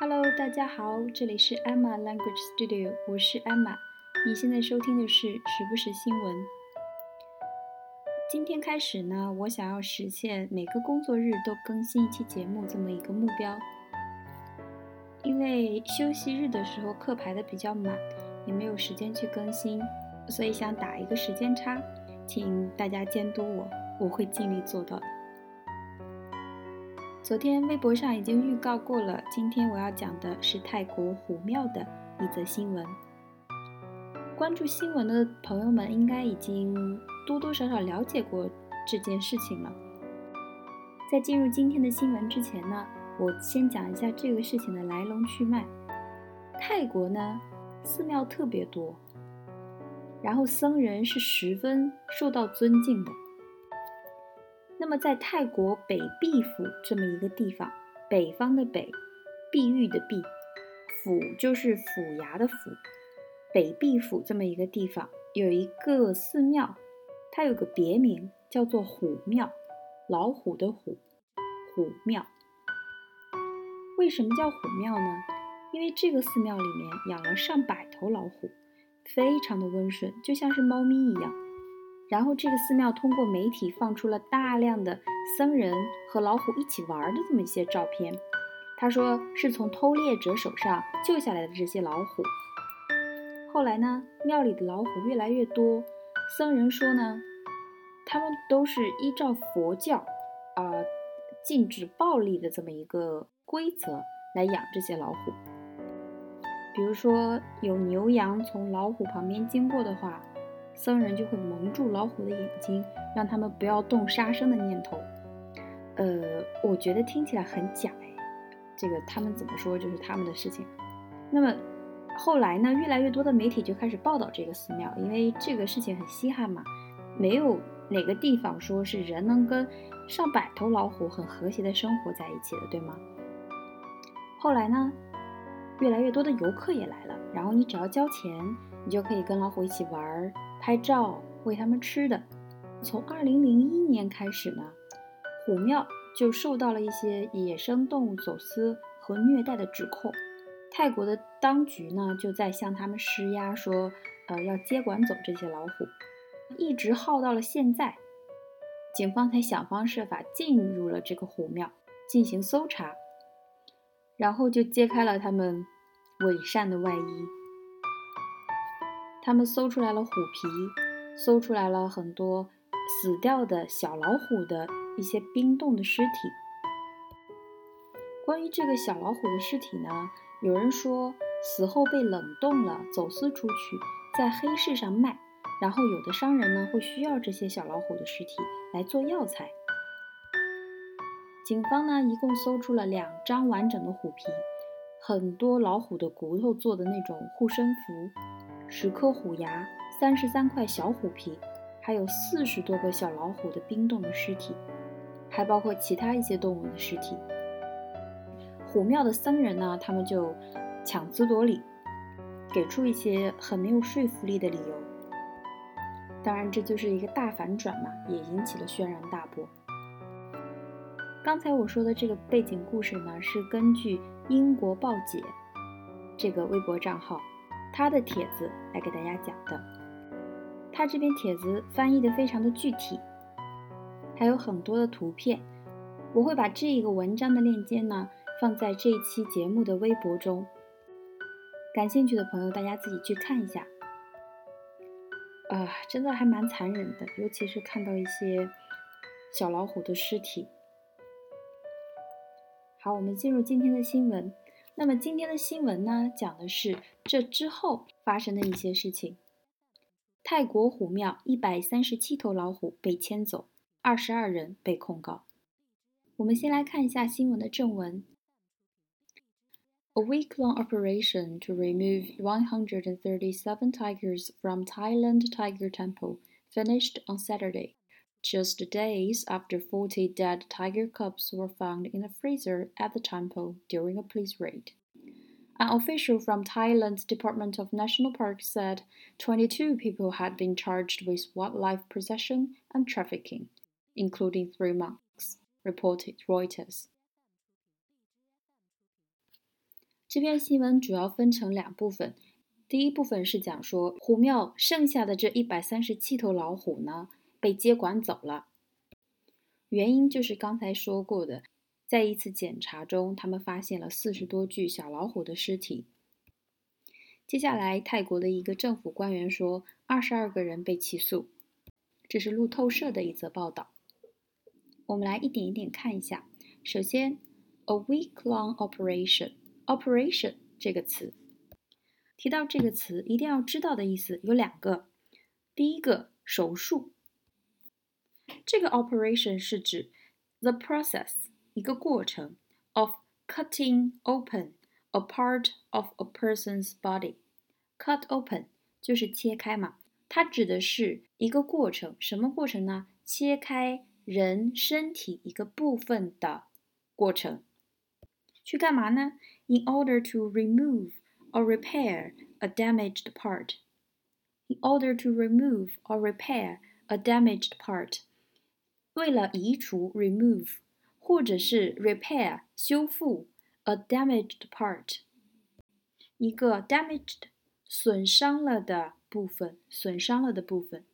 Hello，大家好，这里是 Emma Language Studio，我是 Emma。你现在收听的是时不时新闻。今天开始呢，我想要实现每个工作日都更新一期节目这么一个目标。因为休息日的时候课排的比较满，也没有时间去更新，所以想打一个时间差，请大家监督我，我会尽力做到的。昨天微博上已经预告过了，今天我要讲的是泰国虎庙的一则新闻。关注新闻的朋友们应该已经多多少少了解过这件事情了。在进入今天的新闻之前呢，我先讲一下这个事情的来龙去脉。泰国呢，寺庙特别多，然后僧人是十分受到尊敬的。那么，在泰国北碧府这么一个地方，北方的北，碧玉的碧，府就是府衙的府，北碧府这么一个地方有一个寺庙，它有个别名叫做虎庙，老虎的虎，虎庙。为什么叫虎庙呢？因为这个寺庙里面养了上百头老虎，非常的温顺，就像是猫咪一样。然后这个寺庙通过媒体放出了大量的僧人和老虎一起玩的这么一些照片。他说是从偷猎者手上救下来的这些老虎。后来呢，庙里的老虎越来越多，僧人说呢，他们都是依照佛教，呃，禁止暴力的这么一个规则来养这些老虎。比如说有牛羊从老虎旁边经过的话。僧人就会蒙住老虎的眼睛，让他们不要动杀生的念头。呃，我觉得听起来很假哎。这个他们怎么说就是他们的事情。那么后来呢，越来越多的媒体就开始报道这个寺庙，因为这个事情很稀罕嘛，没有哪个地方说是人能跟上百头老虎很和谐的生活在一起的，对吗？后来呢，越来越多的游客也来了，然后你只要交钱，你就可以跟老虎一起玩儿。拍照喂他们吃的。从二零零一年开始呢，虎庙就受到了一些野生动物走私和虐待的指控。泰国的当局呢就在向他们施压，说呃要接管走这些老虎。一直耗到了现在，警方才想方设法进入了这个虎庙进行搜查，然后就揭开了他们伪善的外衣。他们搜出来了虎皮，搜出来了很多死掉的小老虎的一些冰冻的尸体。关于这个小老虎的尸体呢，有人说死后被冷冻了，走私出去，在黑市上卖。然后有的商人呢会需要这些小老虎的尸体来做药材。警方呢一共搜出了两张完整的虎皮，很多老虎的骨头做的那种护身符。十颗虎牙，三十三块小虎皮，还有四十多个小老虎的冰冻的尸体，还包括其他一些动物的尸体。虎庙的僧人呢，他们就强词夺理，给出一些很没有说服力的理由。当然，这就是一个大反转嘛，也引起了轩然大波。刚才我说的这个背景故事呢，是根据英国报姐这个微博账号。他的帖子来给大家讲的，他这篇帖子翻译的非常的具体，还有很多的图片，我会把这一个文章的链接呢放在这一期节目的微博中，感兴趣的朋友大家自己去看一下。啊，真的还蛮残忍的，尤其是看到一些小老虎的尸体。好，我们进入今天的新闻。那么今天的新闻呢，讲的是这之后发生的一些事情。泰国虎庙一百三十七头老虎被牵走，二十二人被控告。我们先来看一下新闻的正文。A week-long operation to remove 137 tigers from Thailand Tiger Temple finished on Saturday. just days after 40 dead tiger cubs were found in a freezer at the temple during a police raid. An official from Thailand's Department of National Parks said 22 people had been charged with wildlife possession and trafficking, including three monks, reported Reuters. 这篇新闻主要分成两部分，第一部分是讲说虎庙剩下的这一百三十七头老虎呢 被接管走了，原因就是刚才说过的，在一次检查中，他们发现了四十多具小老虎的尸体。接下来，泰国的一个政府官员说，二十二个人被起诉。这是路透社的一则报道。我们来一点一点看一下。首先，a week-long operation，operation 这个词，提到这个词一定要知道的意思有两个。第一个，手术。这个 operation 是指 the process 一个过程 of cutting open a part of a person's body。cut open 就是切开嘛。它指的是一个过程，什么过程呢？切开人身体一个部分的过程。去干嘛呢？In order to remove or repair a damaged part. In order to remove or repair a damaged part. 为了移除 remove 或者是 repair 修复 a damaged part，一个 damaged 损伤了的。部分损伤了的部分，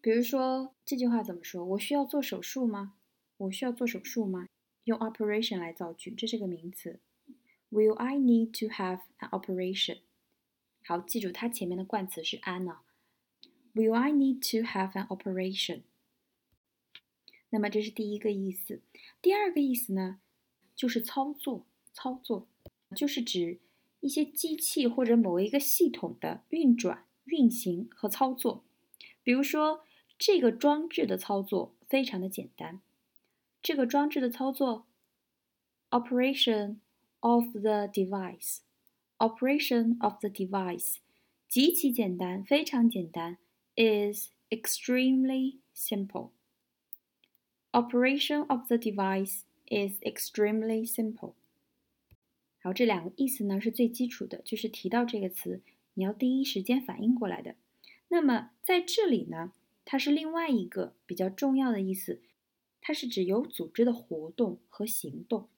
比如说这句话怎么说？我需要做手术吗？我需要做手术吗？用 operation 来造句，这是个名词。Will I need to have an operation？好，记住它前面的冠词是 an 呢。Will I need to have an operation？那么这是第一个意思。第二个意思呢，就是操作，操作就是指一些机器或者某一个系统的运转。运行和操作，比如说这个装置的操作非常的简单。这个装置的操作，operation of the device，operation of the device，极其简单，非常简单，is extremely simple。Operation of the device is extremely simple。好，这两个意思呢是最基础的，就是提到这个词。你要第一时间反应过来的。那么在这里呢，它是另外一个比较重要的意思，它是指有组织的活动和行动。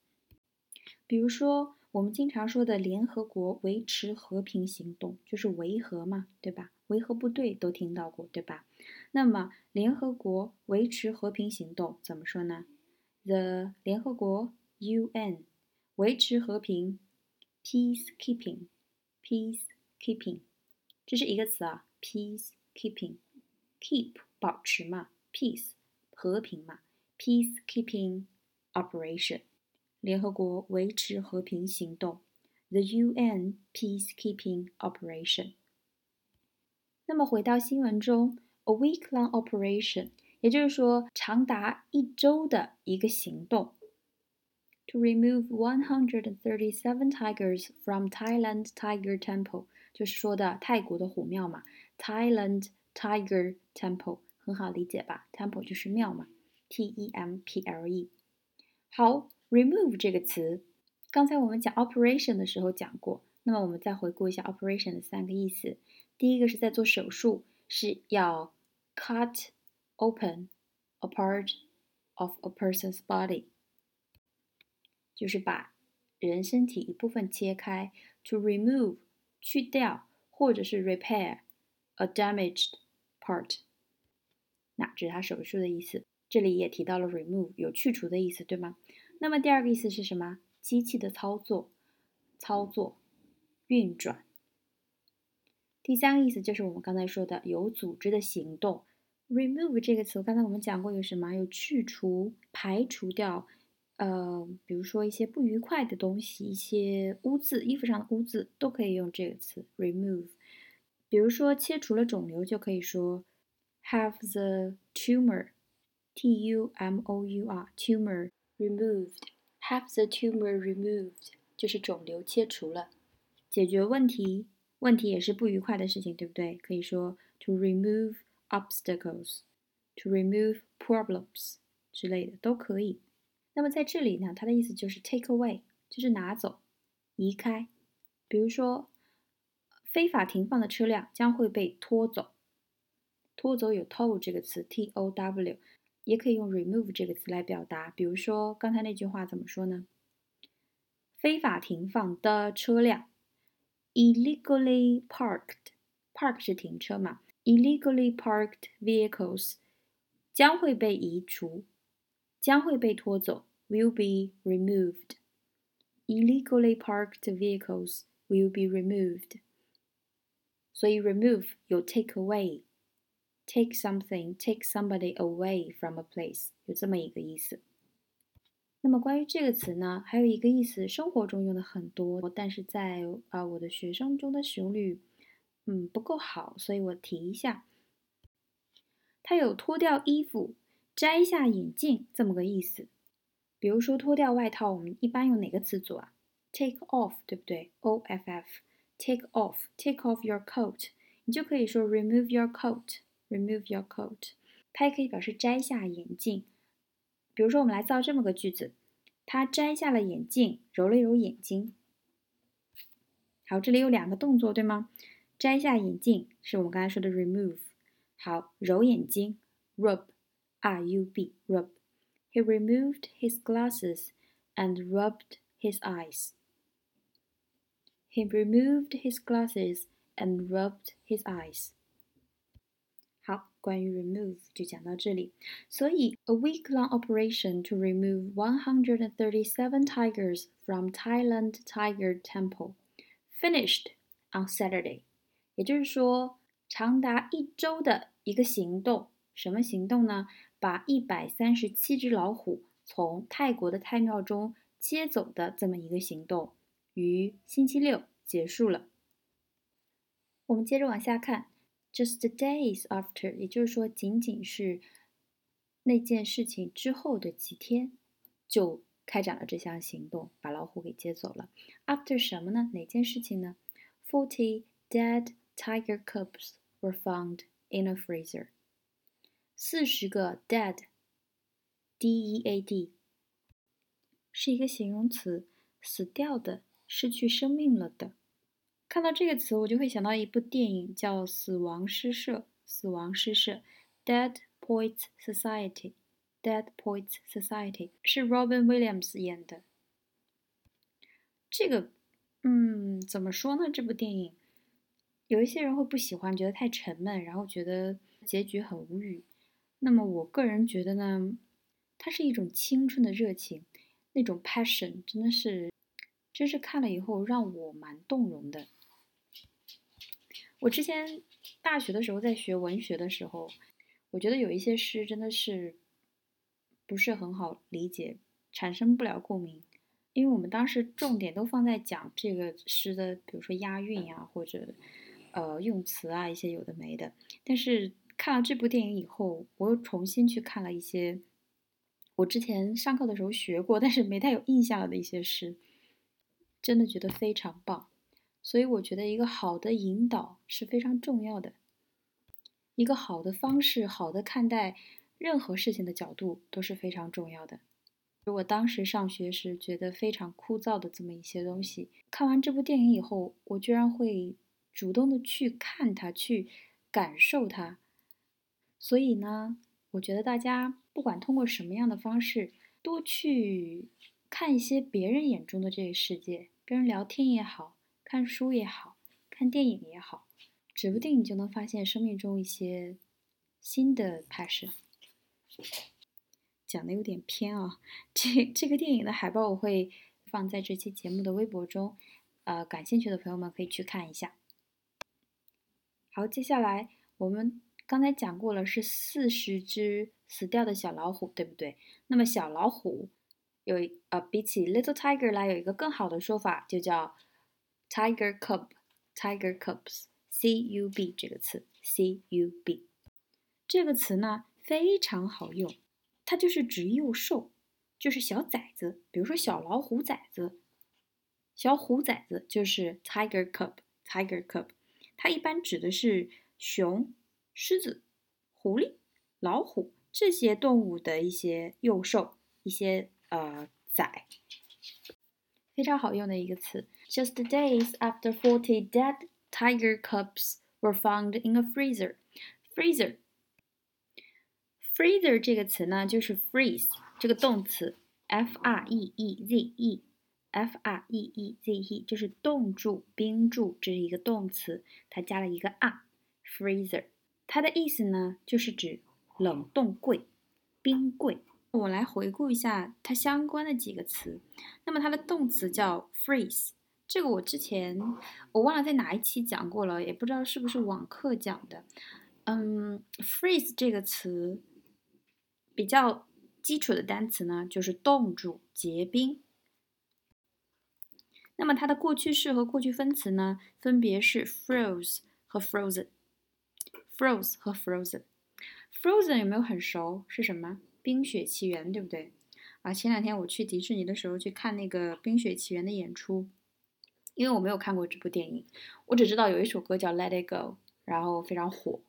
比如说，我们经常说的联合国维持和平行动，就是维和嘛，对吧？维和部队都听到过，对吧？那么联合国维持和平行动怎么说呢？The 联合国 UN 维持和平，peacekeeping，peace。keeping，这是一个词啊，peace keeping，keep 保持嘛，peace 和平嘛，peace keeping operation，联合国维持和平行动，the UN peacekeeping operation。那么回到新闻中 ，a week-long operation，也就是说长达一周的一个行动。To remove 137 tigers from Thailand Tiger Temple 就是说的泰国的虎庙嘛，Thailand Tiger Temple 很好理解吧？Temple 就是庙嘛，T E M P L E。好，remove 这个词，刚才我们讲 operation 的时候讲过，那么我们再回顾一下 operation 的三个意思。第一个是在做手术，是要 cut open a part of a person's body，就是把人身体一部分切开，to remove。去掉，或者是 repair a damaged part，那这是它手术的意思。这里也提到了 remove，有去除的意思，对吗？那么第二个意思是什么？机器的操作、操作、运转。第三个意思就是我们刚才说的有组织的行动。Remove 这个词，刚才我们讲过有什么？有去除、排除掉。呃，比如说一些不愉快的东西，一些污渍，衣服上的污渍都可以用这个词 remove。比如说切除了肿瘤，就可以说 have the tumor，t u m o u r tumor removed，have the tumor removed 就是肿瘤切除了。解决问题，问题也是不愉快的事情，对不对？可以说 to remove obstacles，to remove problems 之类的都可以。那么在这里呢，它的意思就是 take away，就是拿走、移开。比如说，非法停放的车辆将会被拖走。拖走有 tow 这个词，t o w，也可以用 remove 这个词来表达。比如说刚才那句话怎么说呢？非法停放的车辆，illegally parked，park 是停车嘛 ，illegally parked vehicles 将会被移除，将会被拖走，will be removed。illegally parked vehicles will be removed。所以 remove 有 take away。take something, take somebody away from a place，有这么一个意思。那么关于这个词呢，还有一个意思，生活中用的很多，但是在啊我的学生中的使用率， 嗯不够好，所以我提一下。它有脱掉衣服、摘下眼镜这么个意思。比如说脱掉外套，我们一般用哪个词组啊？take off，对不对？O F F，take off，take off your coat，你就可以说 remove your coat。Remove your coat，它也可以表示摘下眼镜。比如说，我们来造这么个句子：他摘下了眼镜，揉了揉眼睛。好，这里有两个动作，对吗？摘下眼镜是我们刚才说的 remove。好，揉眼睛，rub，r u b，rub。He removed his glasses and rubbed his eyes. He removed his glasses and rubbed his eyes. 好，关于 remove 就讲到这里。所以，a week-long operation to remove 137 tigers from Thailand Tiger Temple finished on Saturday。 也就是说，长达一周的一个行动，什么行动呢？把一百三十七只老虎从泰国的太庙中接走的这么一个行动，于星期六结束了。我们接着往下看。Just days after，也就是说，仅仅是那件事情之后的几天，就开展了这项行动，把老虎给接走了。After 什么呢？哪件事情呢？Forty dead tiger cubs were found in a freezer。四十个 dead，D-E-A-D，是一个形容词，死掉的，失去生命了的。看到这个词，我就会想到一部电影，叫《死亡诗社》。死亡诗社，Dead Poets Society。Dead Poets Society 是 Robin Williams 演的。这个，嗯，怎么说呢？这部电影，有一些人会不喜欢，觉得太沉闷，然后觉得结局很无语。那么我个人觉得呢，它是一种青春的热情，那种 passion 真的是，真是看了以后让我蛮动容的。我之前大学的时候在学文学的时候，我觉得有一些诗真的是不是很好理解，产生不了共鸣，因为我们当时重点都放在讲这个诗的，比如说押韵呀，或者呃用词啊一些有的没的。但是看了这部电影以后，我又重新去看了一些我之前上课的时候学过，但是没太有印象的一些诗，真的觉得非常棒。所以我觉得一个好的引导是非常重要的，一个好的方式，好的看待任何事情的角度都是非常重要的。如果当时上学时觉得非常枯燥的这么一些东西，看完这部电影以后，我居然会主动的去看它，去感受它。所以呢，我觉得大家不管通过什么样的方式，多去看一些别人眼中的这个世界，跟人聊天也好。看书也好看电影也好，指不定你就能发现生命中一些新的 passion。讲的有点偏啊，这这个电影的海报我会放在这期节目的微博中，呃，感兴趣的朋友们可以去看一下。好，接下来我们刚才讲过了，是四十只死掉的小老虎，对不对？那么小老虎有呃，比起 little tiger 来有一个更好的说法，就叫。Tiger cub, tiger cubs, C U B 这个词，C U B 这个词呢非常好用，它就是指幼兽，就是小崽子，比如说小老虎崽子，小虎崽子就是 tiger cub, tiger cub，它一般指的是熊、狮子、狐狸、老虎这些动物的一些幼兽，一些呃崽，非常好用的一个词。just days after forty dead tiger cubs were found in a freezer. Freezer. Freezer 这个词呢，就是 freeze 这个动词，f r e e z e f r e e z e，就是冻住、冰住，这是一个动词，它加了一个 r，freezer，。它的意思呢，就是指冷冻柜、冰柜。我来回顾一下它相关的几个词。那么它的动词叫 freeze，这个我之前我忘了在哪一期讲过了，也不知道是不是网课讲的。嗯，freeze 这个词比较基础的单词呢，就是冻住、结冰。那么它的过去式和过去分词呢，分别是 froze 和 frozen，froze 和 frozen。frozen 有没有很熟？是什么？《冰雪奇缘》，对不对？啊，前两天我去迪士尼的时候去看那个《冰雪奇缘》的演出，因为我没有看过这部电影，我只知道有一首歌叫《Let It Go》，然后非常火，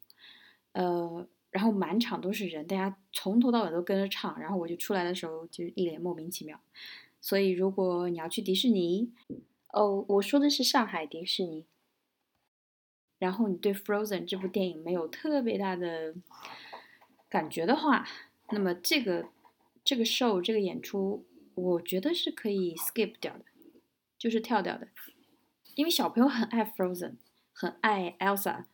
呃，然后满场都是人，大家从头到尾都跟着唱，然后我就出来的时候就一脸莫名其妙。所以，如果你要去迪士尼，哦，我说的是上海迪士尼。然后你对《Frozen》这部电影没有特别大的感觉的话，那么这个这个 show 这个演出，我觉得是可以 skip 掉的，就是跳掉的，因为小朋友很爱《Frozen》，很爱 Elsa。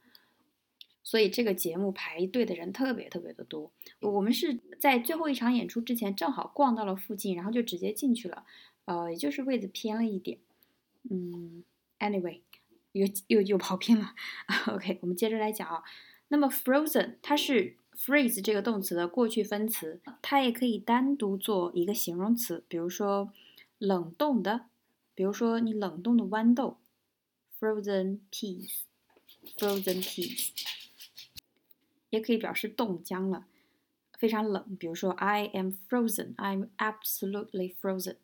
所以这个节目排队的人特别特别的多。我们是在最后一场演出之前正好逛到了附近，然后就直接进去了。呃，也就是位置偏了一点。嗯，anyway，又又又跑偏了。OK，我们接着来讲啊。那么 frozen 它是 freeze 这个动词的过去分词，它也可以单独做一个形容词，比如说冷冻的，比如说你冷冻的豌豆，frozen peas，frozen peas。也可以表示冻僵了，非常冷。比如说，I am frozen. I'm absolutely frozen，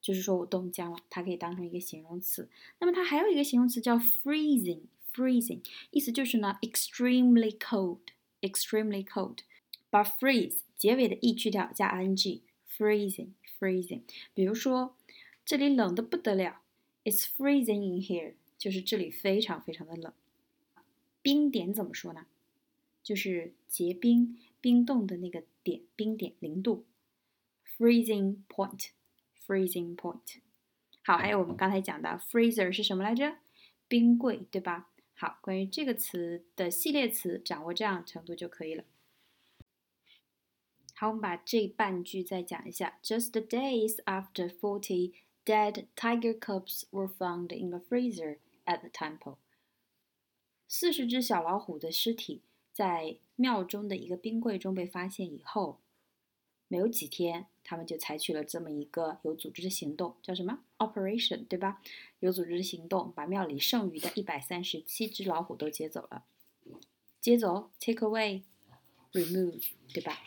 就是说我冻僵了。它可以当成一个形容词。那么它还有一个形容词叫 freezing。freezing 意思就是呢，extremely cold，extremely cold。把 freeze 结尾的 e 去掉，加 ing，freezing，freezing。比如说，这里冷的不得了，It's freezing in here，就是这里非常非常的冷。冰点怎么说呢？就是结冰、冰冻的那个点，冰点零度，freezing point，freezing point。好，还有我们刚才讲的 freezer 是什么来着？冰柜，对吧？好，关于这个词的系列词，掌握这样程度就可以了。好，我们把这半句再讲一下。Just days after forty dead tiger cubs were found in a freezer at the temple。四十只小老虎的尸体。在庙中的一个冰柜中被发现以后，没有几天，他们就采取了这么一个有组织的行动，叫什么 operation，对吧？有组织的行动，把庙里剩余的一百三十七只老虎都接走了。接走，take away，remove，对吧？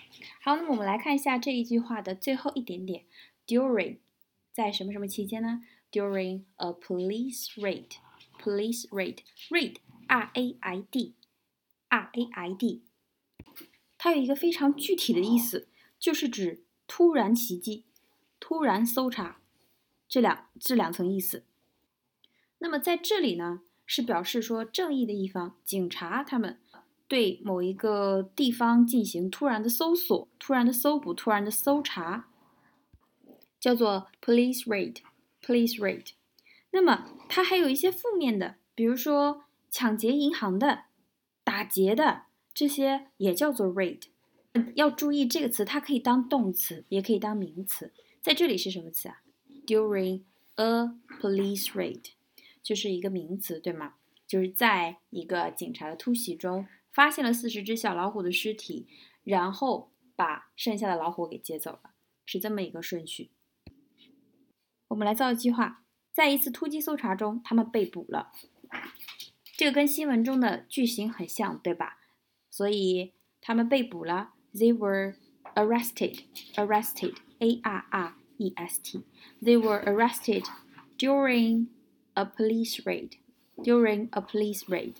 好，那么我们来看一下这一句话的最后一点点，during，在什么什么期间呢？During a police raid，police raid，raid，r a i d。R A I D，它有一个非常具体的意思，就是指突然袭击、突然搜查这两这两层意思。那么在这里呢，是表示说正义的一方，警察他们对某一个地方进行突然的搜索、突然的搜捕、突然的搜查，叫做 police raid。police raid。那么它还有一些负面的，比如说抢劫银行的。打劫的这些也叫做 raid，要注意这个词，它可以当动词，也可以当名词。在这里是什么词啊？During a police raid，就是一个名词，对吗？就是在一个警察的突袭中，发现了四十只小老虎的尸体，然后把剩下的老虎给接走了，是这么一个顺序。我们来造一句话：在一次突击搜查中，他们被捕了。这个跟新闻中的句型很像，对吧？所以他们被捕了，they were arrested, arrested, a r r e s t, they were arrested during a police raid, during a police raid。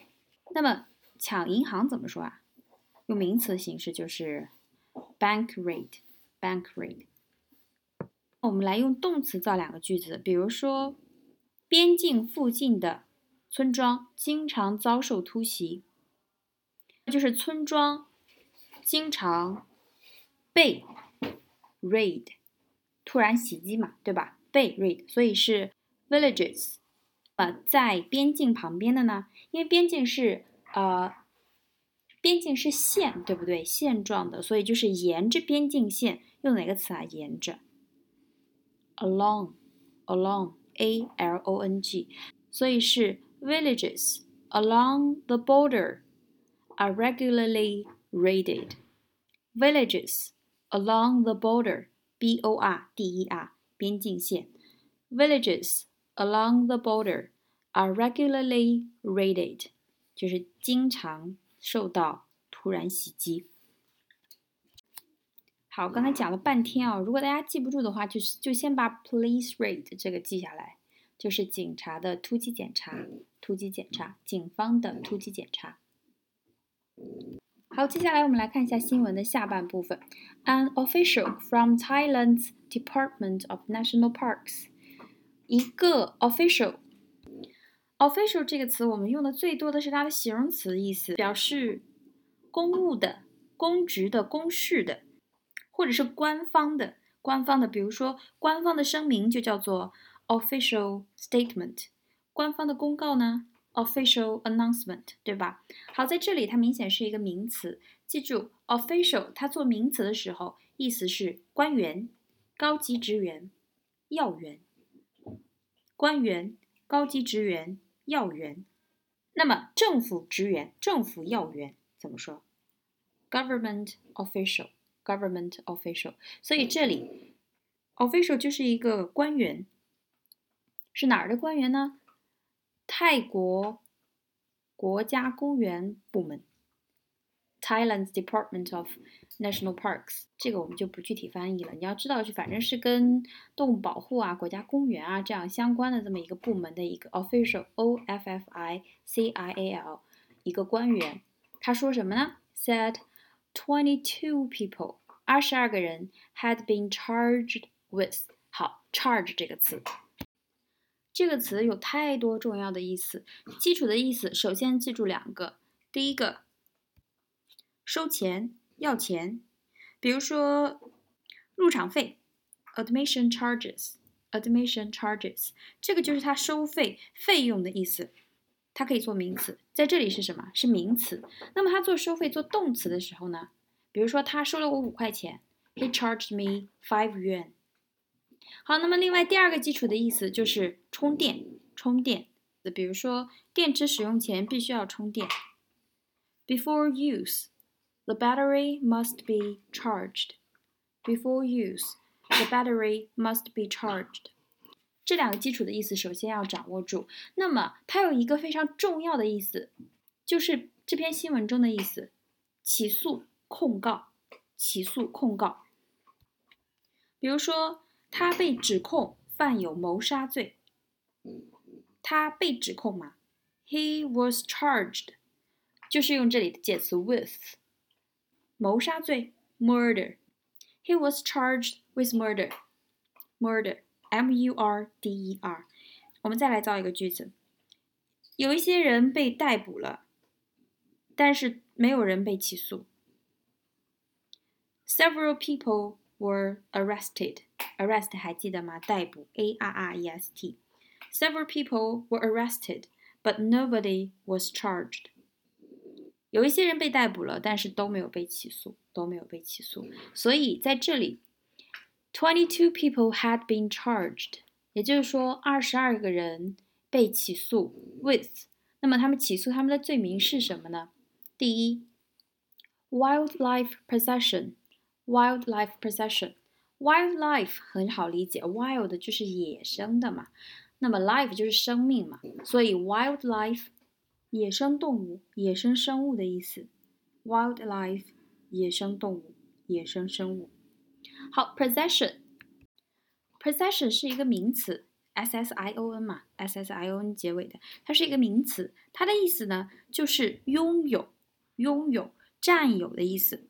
那么抢银行怎么说啊？用名词形式就是 bank raid, bank raid。我们来用动词造两个句子，比如说边境附近的。村庄经常遭受突袭，就是村庄经常被 raid 突然袭击嘛，对吧？被 raid，所以是 villages。呃，在边境旁边的呢，因为边境是呃，边境是线，对不对？线状的，所以就是沿着边境线，用哪个词啊？沿着，along，along，a l o n g，所以是 villages along the border are regularly raided. Villages along the border, b o r d e r，边境线，villages。along the border are regularly raided，就是经常受到突然袭击。好，刚才讲了半天啊，如果大家记不住的话，就是就先把 police raid 这个记下来， 就是警察的突击检查，突击检查，警方的突击检查。好，接下来我们来看一下新闻的下半部分。An official from Thailand's Department of National Parks 一个 official，official 这个词我们用的最多的是它的形容词意思，表示公务的、公职的、公事的，或者是官方的、官方的。比如说，官方的声明就叫做 official statement，官方的公告呢 official announcement，对吧？好，在这里它明显是一个名词，记住 official 它做名词的时候，意思是官员、高级职员、要员。官员、高级职员、要员，那么政府职员、政府要员怎么说？Government official，government official。所以这里 official 就是一个官员，是哪儿的官员呢？泰国国家公园部门。Thailand's Department of National Parks，这个我们就不具体翻译了。你要知道，就反正是跟动物保护啊、国家公园啊这样相关的这么一个部门的一个 official，o f f i c i a l，一个官员。他说什么呢？Said twenty-two people，二十二个人 had been charged with。好，charge 这个词，这个词有太多重要的意思。基础的意思，首先记住两个，第一个。收钱要钱，比如说入场费，admission charges，admission charges，这个就是它收费费用的意思，它可以做名词，在这里是什么？是名词。那么它做收费做动词的时候呢？比如说他收了我五块钱，he charged me five yuan。好，那么另外第二个基础的意思就是充电，充电。比如说电池使用前必须要充电，before use。The battery must be charged before use. The battery must be charged. 这两个基础的意思首先要掌握住。那么它有一个非常重要的意思，就是这篇新闻中的意思：起诉、控告、起诉、控告。比如说，他被指控犯有谋杀罪。他被指控嘛？He was charged，就是用这里的介词 with。谋杀罪，murder。He was charged with murder. Murder, M-U-R-D-E-R。我们再来造一个句子：有一些人被逮捕了，但是没有人被起诉。Several people were arrested. Arrest 还记得吗？逮捕，A-R-R-E-S-T。Several people were arrested, but nobody was charged. 有一些人被逮捕了，但是都没有被起诉，都没有被起诉。所以在这里，twenty-two people had been charged，也就是说，二十二个人被起诉 with。那么他们起诉他们的罪名是什么呢？第一，wildlife Wildlife possession，wildlife 很好理解，wild 就是野生的嘛，那么 life 就是生命嘛，所以 wildlife。野生动物、野生生物的意思，wildlife，野生动物、野生生物。好，possession，possession 是一个名词，s s i o n 嘛，s s i o n 结尾的，它是一个名词，它的意思呢就是拥有、拥有、占有的意思。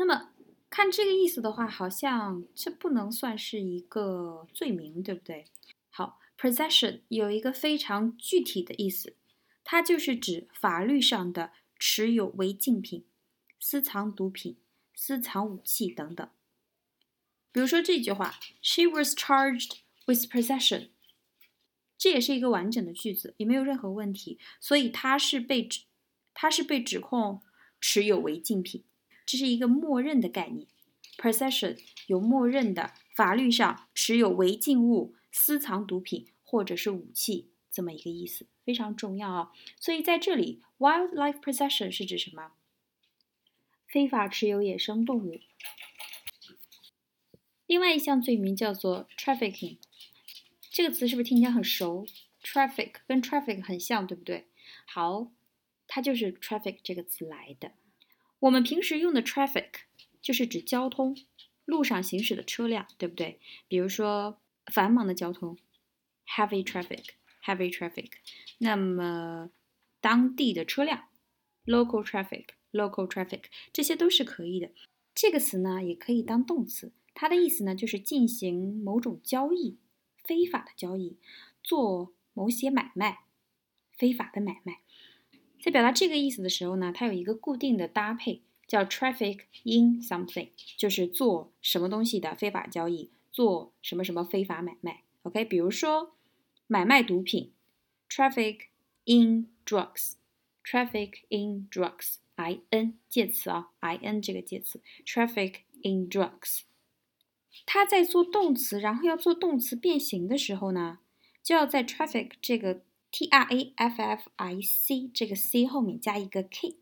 那么看这个意思的话，好像这不能算是一个罪名，对不对？好。Possession 有一个非常具体的意思，它就是指法律上的持有违禁品、私藏毒品、私藏武器等等。比如说这句话，She was charged with possession，这也是一个完整的句子，也没有任何问题，所以她是被指，她是被指控持有违禁品，这是一个默认的概念。possession 有默认的法律上持有违禁物、私藏毒品或者是武器这么一个意思，非常重要啊。所以在这里，wildlife possession 是指什么？非法持有野生动物。另外一项罪名叫做 trafficking，这个词是不是听起来很熟？traffic 跟 traffic 很像，对不对？好，它就是 traffic 这个词来的。我们平时用的 traffic 就是指交通，路上行驶的车辆，对不对？比如说繁忙的交通，heavy traffic，heavy traffic。那么当地的车辆，local traffic，local traffic，这些都是可以的。这个词呢，也可以当动词。它的意思呢，就是进行某种交易，非法的交易，做某些买卖，非法的买卖。在表达这个意思的时候呢，它有一个固定的搭配，叫 traffic in something，就是做什么东西的非法交易，做什么什么非法买卖。OK，比如说买卖毒品，traffic in drugs，traffic in drugs，I N 介词啊，I N 这个介词，traffic in drugs。它在做动词，然后要做动词变形的时候呢，就要在 traffic 这个 t r a f f i c 这个 c 后面加一个 k。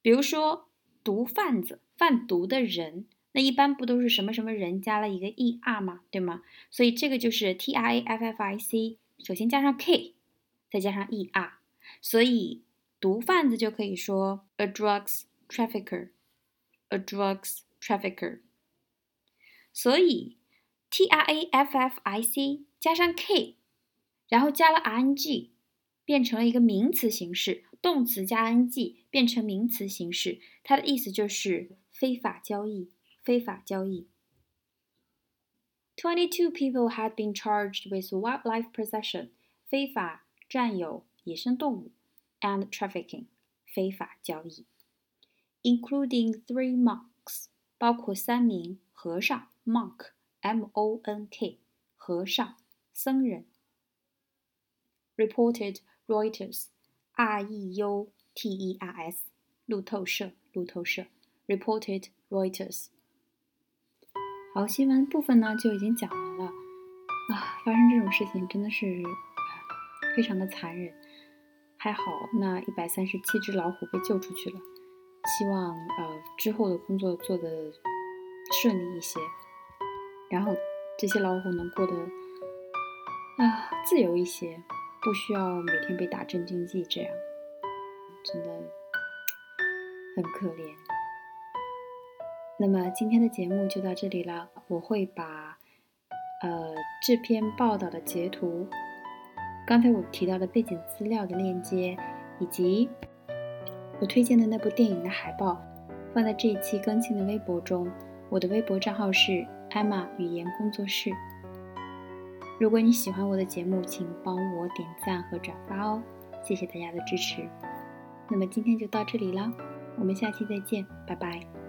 比如说毒贩子、贩毒的人，那一般不都是什么什么人加了一个 e r 吗？对吗？所以这个就是 t r a f f i c，首先加上 k，再加上 e r，所以毒贩子就可以说 a drugs trafficker，a drugs trafficker。所以，t r a f f i c 加上 k，然后加了 i n g，变成了一个名词形式。动词加 ing 变成名词形式，它的意思就是非法交易。非法交易。Twenty-two people had been charged with wildlife possession，非法占有野生动物，and trafficking，非法交易，including three monks，包括三名和尚。Monk, M-O-N-K，和尚、僧人。Reported Reuters, R-E-U-T-E-R-S，路透社，路透社。Reported Reuters。好，新闻部分呢就已经讲完了。啊，发生这种事情真的是非常的残忍。还好那一百三十七只老虎被救出去了。希望呃之后的工作做得顺利一些。然后这些老虎能过得啊自由一些，不需要每天被打镇静剂，这样真的很可怜。那么今天的节目就到这里了，我会把呃这篇报道的截图、刚才我提到的背景资料的链接，以及我推荐的那部电影的海报放在这一期更新的微博中。我的微博账号是。艾玛语言工作室。如果你喜欢我的节目，请帮我点赞和转发哦，谢谢大家的支持。那么今天就到这里了，我们下期再见，拜拜。